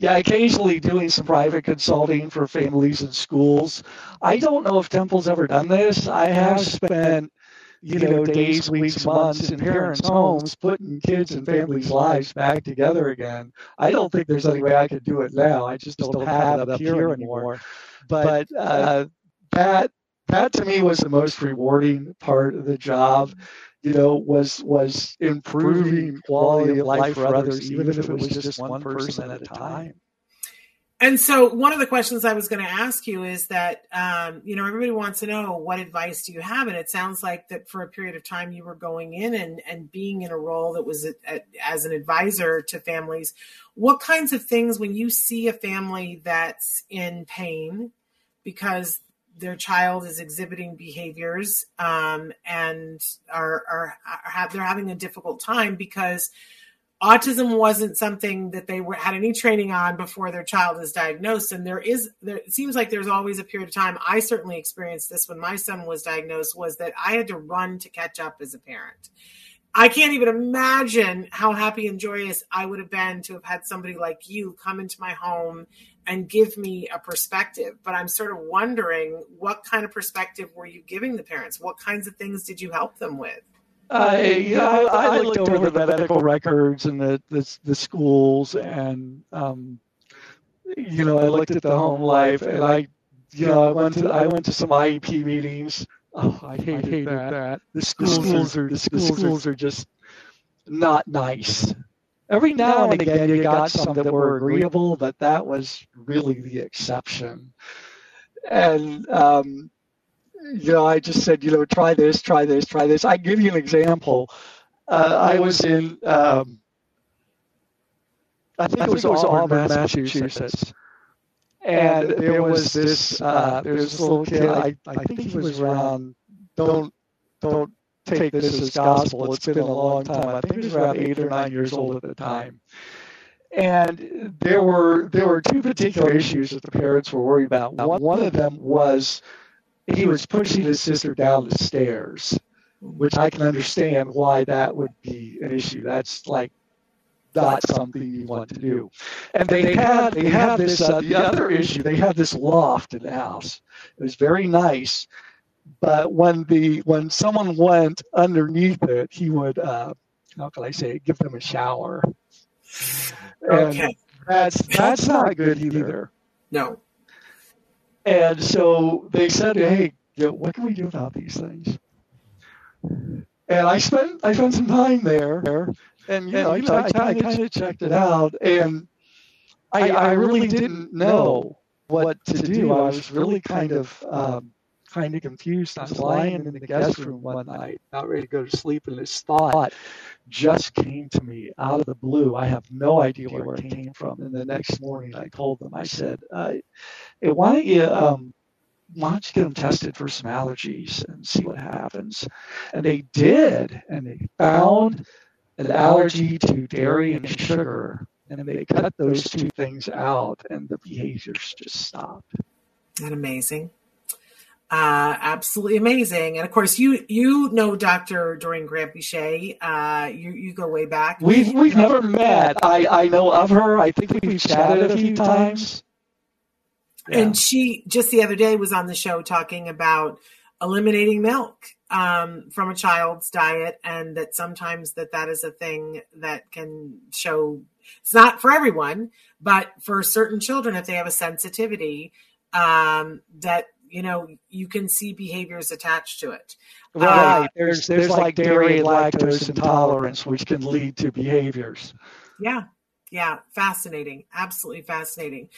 yeah, occasionally doing some private consulting for families and schools. I don't know if Temple's ever done this. I have spent you know, days, weeks, months in parents' homes, putting kids and families' lives back together again. I don't think there's any way I could do it now. I just don't have it up here anymore. But uh, that that to me was the most rewarding part of the job. You know, was was improving quality of life for others, even if it was just one person at a time. And so, one of the questions I was going to ask you is that, um, you know, everybody wants to know what advice do you have? And it sounds like that for a period of time you were going in and, and being in a role that was a, a, as an advisor to families. What kinds of things, when you see a family that's in pain because their child is exhibiting behaviors um, and are, are, are have, they're having a difficult time because autism wasn't something that they were had any training on before their child is diagnosed. And there is there it seems like there's always a period of time. I certainly experienced this when my son was diagnosed was that i had to run to catch up as a parent. I can't even imagine how happy and joyous i would have been to have had somebody like you come into my home and give me a perspective but i'm sort of wondering what kind of perspective were you giving the parents what kinds of things did you help them with I, you know, I, I looked over the medical records and the, the, the schools and, um, you know, I looked at the home life and I, you know, I went to, I went to some IEP meetings. Oh, I hated, I hated that. that. The schools, the schools are, the schools, the schools are just not nice. Every now and again, you got some that were agreeable, but that was really the exception. And, um, you know, I just said, you know, try this, try this, try this. I give you an example. Uh, I was in, um, I think, it, was it was Auburn, Massachusetts. Massachusetts. And there was this, uh, there was this little kid. I, I think he was around. Don't don't take this as gospel. It's been a long time. I think he was around eight or nine years old at the time. And there were there were two particular issues that the parents were worried about. One, one of them was he was pushing his sister down the stairs, which I can understand why that would be an issue. That's like not something you want to do. And they had they had this uh, the other issue. They had this loft in the house. It was very nice, but when the when someone went underneath it, he would uh, how can I say it, give them a shower. Okay. And that's that's not good either. No. And so they said, "Hey, what can we do about these things?" And I spent I spent some time there, and you know, and, I, I, I kind of checked it out, and I, I really didn't know what to do. I was really kind of um, kind of confused. I was lying in the guest room one night, not ready to go to sleep, and this thought just came to me out of the blue. I have no idea where it came from. And the next morning, I told them, I said, uh, hey, "Why don't you?" Um, why don't you get them tested for some allergies and see what happens? And they did, and they found an allergy to dairy and sugar. And they cut those two things out, and the behaviors just stopped. Isn't that amazing? Uh, absolutely amazing. And of course, you you know Dr. Doreen Granpeesheh. Uh, you you go way back. We've we've never met. I I know of her. I think we've chatted a few times. Yeah. And she just the other day was on the show talking about eliminating milk um, from a child's diet, and that sometimes that that is a thing that can show. It's not for everyone, but for certain children, if they have a sensitivity, um, that you know you can see behaviors attached to it. Right uh, there's there's like dairy and lactose intolerance which can lead to behaviors. Yeah yeah fascinating absolutely fascinating.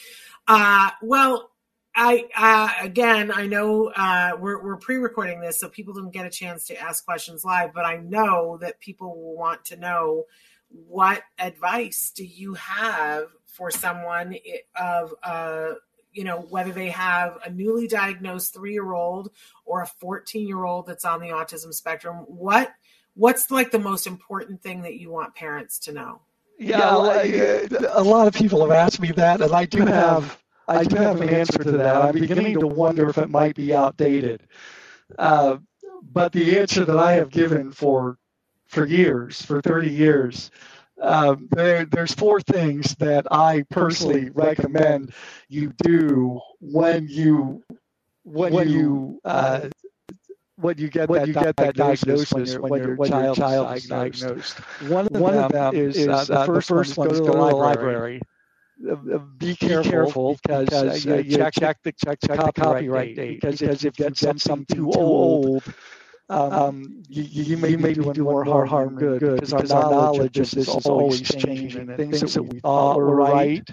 Uh, well I uh, again, I know uh, we're we're pre-recording this, so people don't get a chance to ask questions live. But I know that people will want to know what advice do you have for someone of uh, you know, whether they have a newly diagnosed three year old or a 14 year old that's on the autism spectrum, what what's like the most important thing that you want parents to know? Yeah, a lot of people have asked me that, and I do have I do have an answer to that. I'm beginning to wonder if it might be outdated. Uh, but the answer that I have given for for years, for 30 years, um, there, there's four things that I personally recommend you do when you when, when you uh, when you get when that, you get that diagnosis, when, when, your, when your child is diagnosed. One of them, one of them is, is uh, the first, first one is go to the library. Uh, uh, be careful, careful because, because uh, you check, check the check, check the copyright date because, because if you get something too old um, um, you, you, may, you may be doing more harm, harm good, good because, because our knowledge of this is always changing and things that we thought were right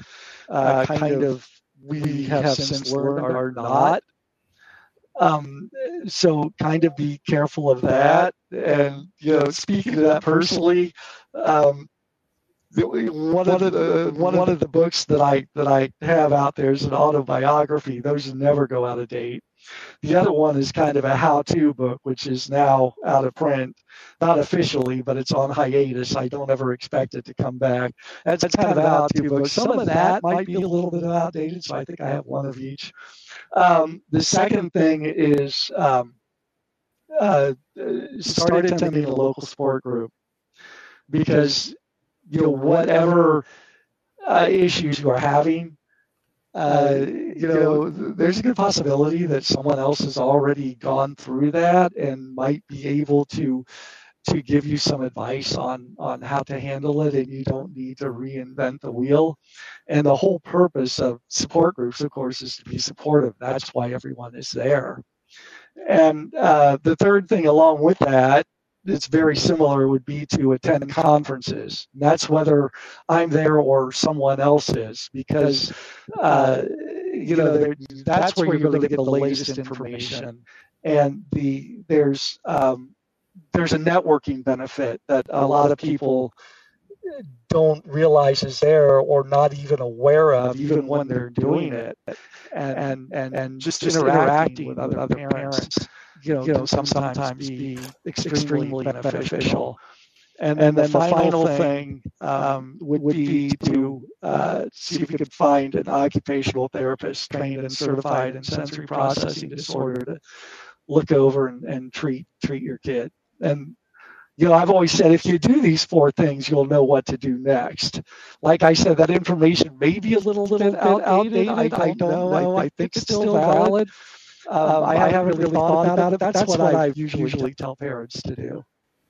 uh, uh kind of we have since learned are not. Um, so kind of be careful of that. And you know, speaking to that personally, um, one of the one of the books that I that I have out there is an autobiography. Those never go out of date. The other one is kind of a how-to book, which is now out of print, not officially, but it's on hiatus. I don't ever expect it to come back. That's, that's kind of a how-to book. Some of that might be a little bit outdated, so I think I have one of each. Um, the second thing is um, uh, start attending a local sport group because you know whatever uh, issues you are having uh, you know, there's a good possibility that someone else has already gone through that and might be able to to give you some advice on on how to handle it and you don't need to reinvent the wheel. And the whole purpose of support groups of course is to be supportive. That's why everyone is there. And uh, the third thing along with that it's very similar would be to attend conferences. And that's whether I'm there or someone else is, because uh, you know that's where you're going to get the latest information. And the there's um, there's a networking benefit that a lot of people don't realize is there or not even aware of even when they're doing it and and and, and just, just interacting with other, other parents you know, you know sometimes, sometimes be extremely beneficial. And, and then the final thing um, would be to uh, see if you could find an occupational therapist trained and certified in sensory processing disorder to look over and, and treat treat your kid. And you know, I've always said if you do these four things, you'll know what to do next. Like I said, that information may be a little, little bit outdated. I, I don't know. I, I think it's still valid. Um, I, I, haven't really thought about it. That's, that's what, what I usually, usually tell parents to do.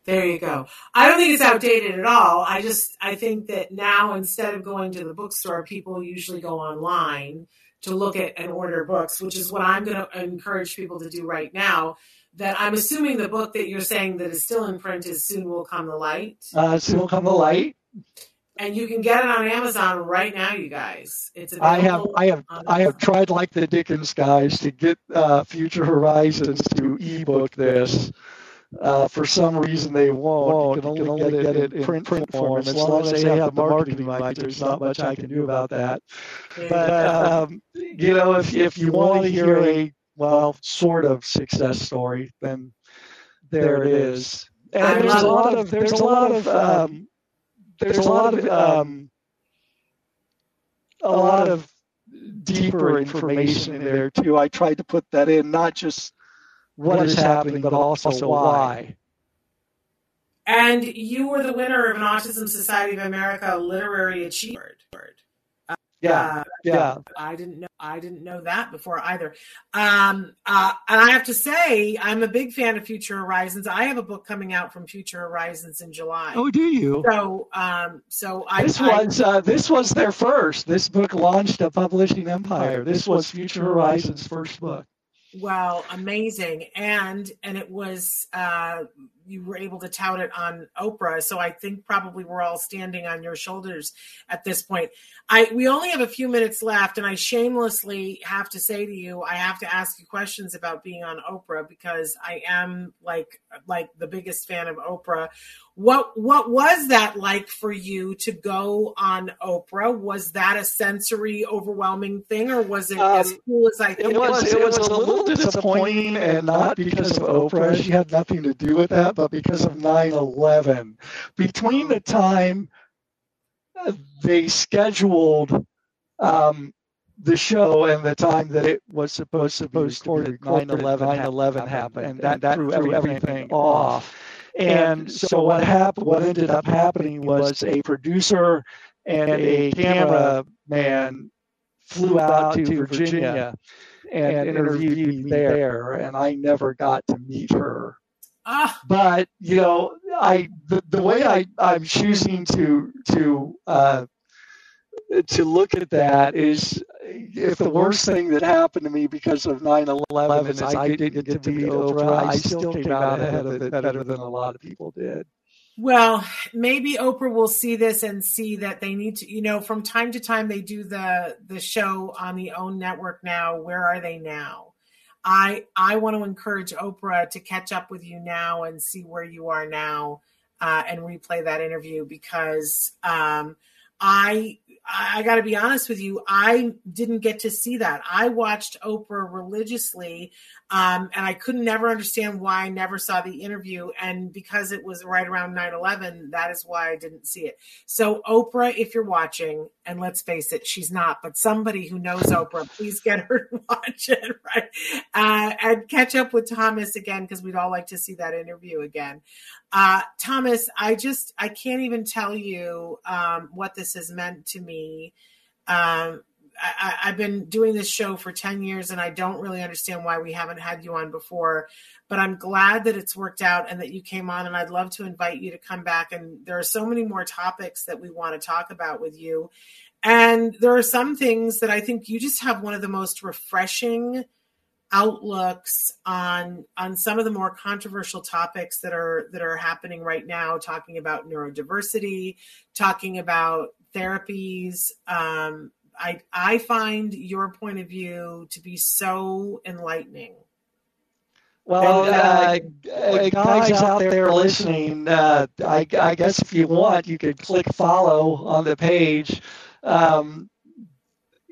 There you go. I don't think it's outdated at all. I just I think that now instead of going to the bookstore, people usually go online to look at and order books, which is what I'm going to encourage people to do right now. That I'm assuming the book that you're saying that is still in print is soon will come the light. Uh, soon will come the light and you can get it on Amazon right now, you guys. It's I have I have I have tried like the Dickens guys to get uh, Future Horizons to ebook this. Uh, for some reason they won't. You can only, you can only get, it, in print, print form. As long as they have the marketing right, there's not much I can do about that. But um, you know, if if you want to hear a well, sort of success story, then there it is. And there's a lot of there's a lot of um, there's a lot of um, a lot of deeper information in there too. I tried to put that in, not just what is happening, but also why. And you were the winner of an Autism Society of America Literary Achievement. Yeah, uh, yeah. I didn't know. I didn't know that before either. Um, uh, and I have to say, I'm a big fan of Future Horizons. I have a book coming out from Future Horizons in July. Oh, do you? So, um, so I. This was uh, this was their first. This book launched a publishing empire. This was Future Horizons' first book. Well, amazing, and and it was uh, you were able to tout it on Oprah. So I think probably we're all standing on your shoulders at this point. I we only have a few minutes left, and I shamelessly have to say to you, I have to ask you questions about being on Oprah because I am like like the biggest fan of Oprah. What what was that like for you to go on Oprah? Was that a sensory overwhelming thing, or was it um, as cool as I think? It was. It was a little disappointing, and not because of Oprah. She had nothing to do with that but because of 9 11. Between the time they scheduled um, the show and the time that it was supposed, supposed to be recorded, 9 11 happened, and that, that threw everything off. And so what happened, what ended up happening was a producer and a cameraman flew out to Virginia and interviewed me there, and I never got to meet her. Ah. But you know, I the, the way I I'm choosing to to uh, to look at that is if the worst thing that happened to me because of 9/11 is I didn't get to meet Oprah, I still came out ahead of it better than a lot of people did. Well, maybe Oprah will see this and see that they need to, you know, from time to time they do the the show on the OWN network now. Where are they now? I I want to encourage Oprah to catch up with you now and see where you are now uh, and replay that interview because um, I I got to be honest with you, I didn't get to see that. I watched Oprah religiously, um, and I couldn't never understand why I never saw the interview. And because it was right around 9 11, that is why I didn't see it. So, Oprah, if you're watching, and let's face it, she's not, but somebody who knows Oprah, please get her to watch it, right? Uh, and catch up with Thomas again, because we'd all like to see that interview again. Uh, Thomas, I just, I can't even tell you um, what this has meant to me um, I, have been doing this show for 10 years and I don't really understand why we haven't had you on before, but I'm glad that it's worked out and that you came on. And I'd love to invite you to come back. And there are so many more topics that we want to talk about with you. And there are some things that I think you just have one of the most refreshing outlooks on on some of the more controversial topics that are that are happening right now talking about neurodiversity talking about therapies. Um, I I find your point of view to be so enlightening. Well, uh, uh, guys out there listening, uh, I, I, guess if you want, you could click follow on the page. Um,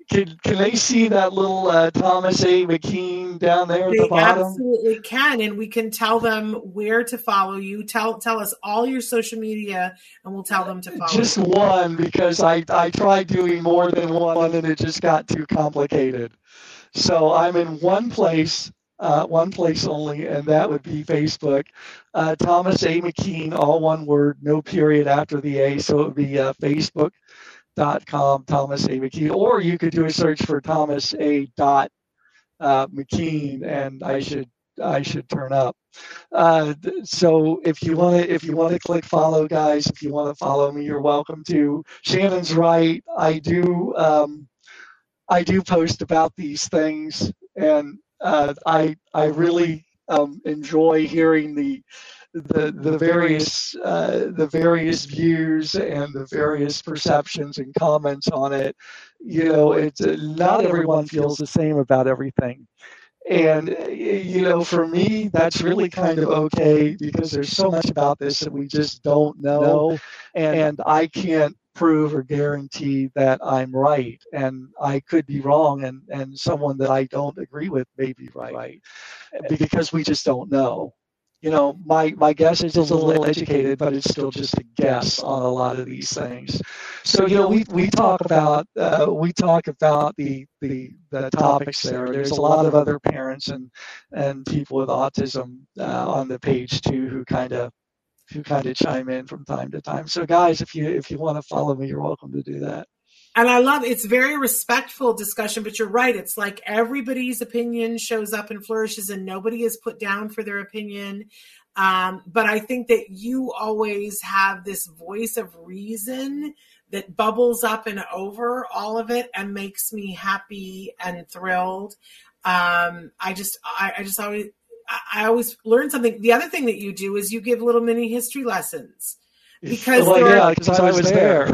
can, can they see that little uh, Thomas A. McKean down there at they the bottom? absolutely can, and we can tell them where to follow you. Tell tell us all your social media, and we'll tell them to follow. Just you. one, because I I tried doing more than one, and it just got too complicated. So I'm in one place. Uh, one place only, and that would be Facebook. Uh, Thomas A. McKean, all one word, no period after the A, so it would be uh, Facebook dot com Thomas A McKean, or you could do a search for Thomas A dot uh, McKean, and I should I should turn up. Uh, so if you want to if you want to click follow, guys, if you want to follow me, you're welcome to. Shannon's right. I do um, I do post about these things, and uh, I I really um, enjoy hearing the the the various uh, the various views and the various perceptions and comments on it. You know, it's uh, not everyone feels the same about everything. And you know, for me, that's really kind of okay because there's so much about this that we just don't know, and I can't prove or guarantee that I'm right, and I could be wrong, and and someone that I don't agree with may be right, because we just don't know. You know, my, my guess is it's a little educated, but it's still just a guess on a lot of these things. So, you know, we, we talk about uh, we talk about the, the the topics there. There's a lot of other parents and and people with autism uh, on the page too who kind of who kind of chime in from time to time. So, guys, if you if you want to follow me, you're welcome to do that and I love it's very respectful discussion, but you're right. It's like everybody's opinion shows up and flourishes, and nobody is put down for their opinion. Um, but I think that you always have this voice of reason that bubbles up and over all of it and makes me happy and thrilled. Um, I just, I, I just always, I always learn something. The other thing that you do is you give little mini history lessons because well, yeah, because I was there.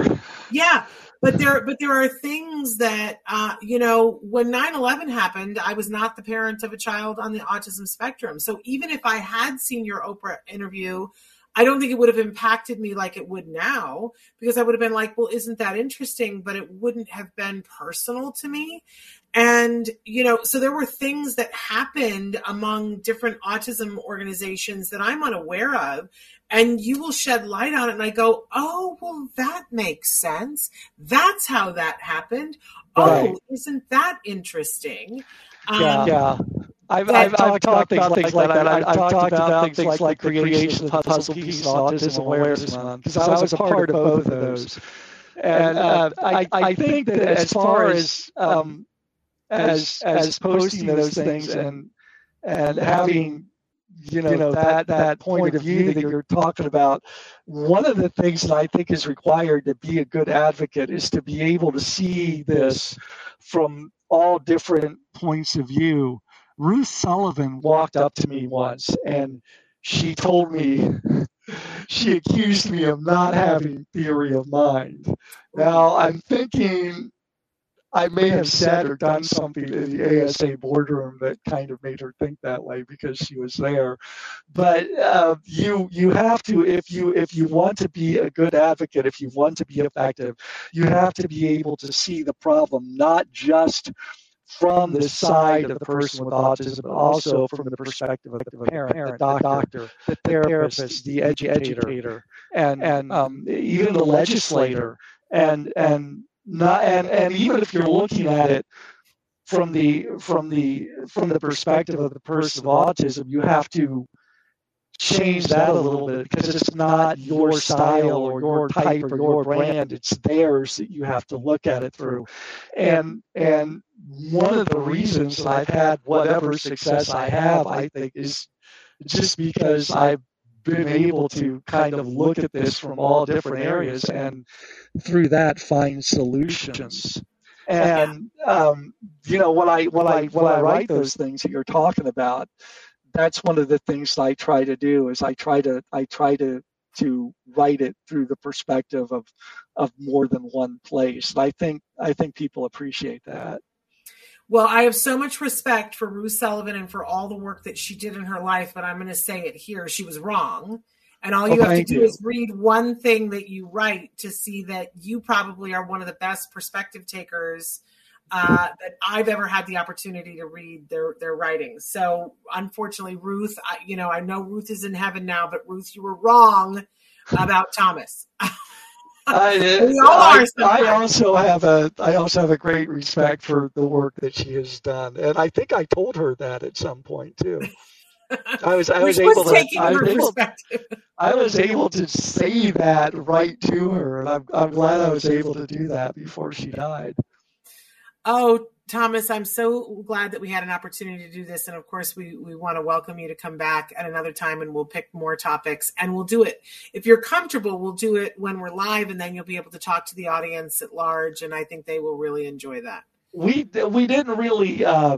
Yeah, but there but there are things that uh, you know when 9-11 happened i was not the parent of a child on the autism spectrum. So even if i had seen your oprah interview i don't think it would have impacted me like it would now because i would have been like well isn't that interesting? But it wouldn't have been personal to me. And you know so there were things that happened among different autism organizations that i'm unaware of and you will shed light on it. And I go, oh, well, that makes sense. That's how that happened. Right. Oh, isn't that interesting? Yeah. Um, yeah. I've, I've, I've, talked about things like that. I've, I've talked about things like the creation of puzzle piece and autism awareness month because I was a part of both of those. And uh, I, I think that as far as um, as as posting those things and and having you know, you know that, that point of view that you're talking about one of the things that i think is required to be a good advocate is to be able to see this from all different points of view. Ruth sullivan walked up to me once and she told me she accused me of not having theory of mind. Now i'm thinking I may have said or done something in the ASA boardroom that kind of made her think that way because she was there. But uh, you you have to if you if you want to be a good advocate, if you want to be effective, you have to be able to see the problem not just from the side of the person with autism, but also from the perspective of the parent, the doctor, the therapist, the educator, and and um, even the legislator, and and not and and even if you're looking at it from the from the from the perspective of the person with autism, you have to change that a little bit because it's not your style or your type or your brand. It's theirs that you have to look at it through. And and one of the reasons i've had whatever success i have i think is just because i've been able to kind of look at this from all different areas and through that find solutions. And um, you know, when I when I when I write those things that you're talking about, that's one of the things I try to do is I try to I try to to write it through the perspective of of more than one place. And I think I think people appreciate that. Well, I have so much respect for Ruth Sullivan and for all the work that she did in her life, but I'm going to say it here. She was wrong. And all you have to do you. is read one thing that you write to see that you probably are one of the best perspective takers uh, that I've ever had the opportunity to read their their writings. So, unfortunately, Ruth, I, you know, I know Ruth is in heaven now, but Ruth, you were wrong about Thomas. I, we all I, I also have a I also have a great respect for the work that she has done, and I think I told her that at some point too. I was I was able to I was able, I was able to say that right to her, and I'm I'm glad I was able to do that before she died. Oh, Thomas, I'm so glad that we had an opportunity to do this. And of course, we, we want to welcome you to come back at another time and we'll pick more topics and we'll do it. If you're comfortable, we'll do it when we're live and then you'll be able to talk to the audience at large. And I think they will really enjoy that. We, we didn't really uh,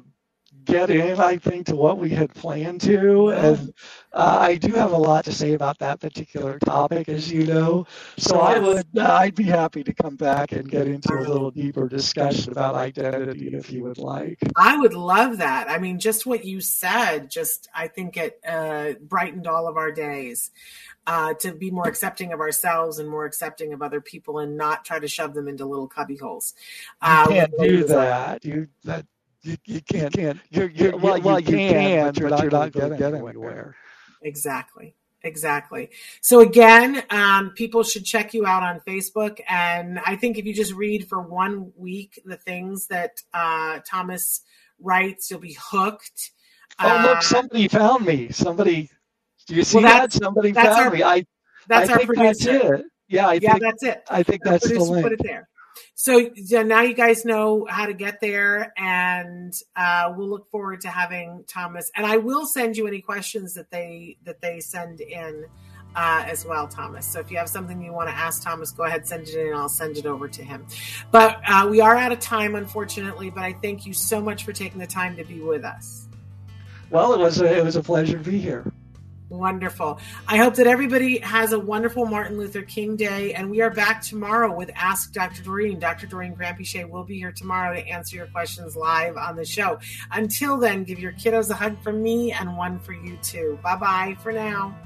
get in, I think, to what we had planned to. And uh, I do have a lot to say about that particular topic, as you know. So I would, uh, I'd be happy to come back and get into a little deeper discussion about identity if you would like. I would love that. I mean, just what you said, just I think it uh, brightened all of our days. Uh, to be more accepting of ourselves and more accepting of other people and not try to shove them into little cubby holes. Uh, you can't do that. You that you, you can't. You can't. You're, you're, well, well, you, can, can, but you're not, but you're not going to get anywhere. Exactly. Exactly. So again, um, people should check you out on Facebook, and I think if you just read for one week the things that uh, Thomas writes, you'll be hooked. Oh, Uh, look, somebody found me. Somebody, do you see Well, that? Somebody found our- me. I, That's I our think producer. that's it. Yeah, I yeah, think that's it. I think Our that's the link. put it there. So yeah, now you guys know how to get there, and uh, we'll look forward to having Thomas. And I will send you any questions that they that they send in uh, as well, Thomas. So if you have something you want to ask Thomas, go ahead send it in. I'll send it over to him. But uh, we are out of time, unfortunately. But I thank you so much for taking the time to be with us. Well, it was a, it was a pleasure to be here. Wonderful. I hope that everybody has a wonderful Martin Luther King Day. And we are back tomorrow with Ask Dr. Doreen. Dr. Doreen Granpeesheh will be here tomorrow to answer your questions live on the show. Until then, give your kiddos a hug from me and one for you too. Bye bye for now.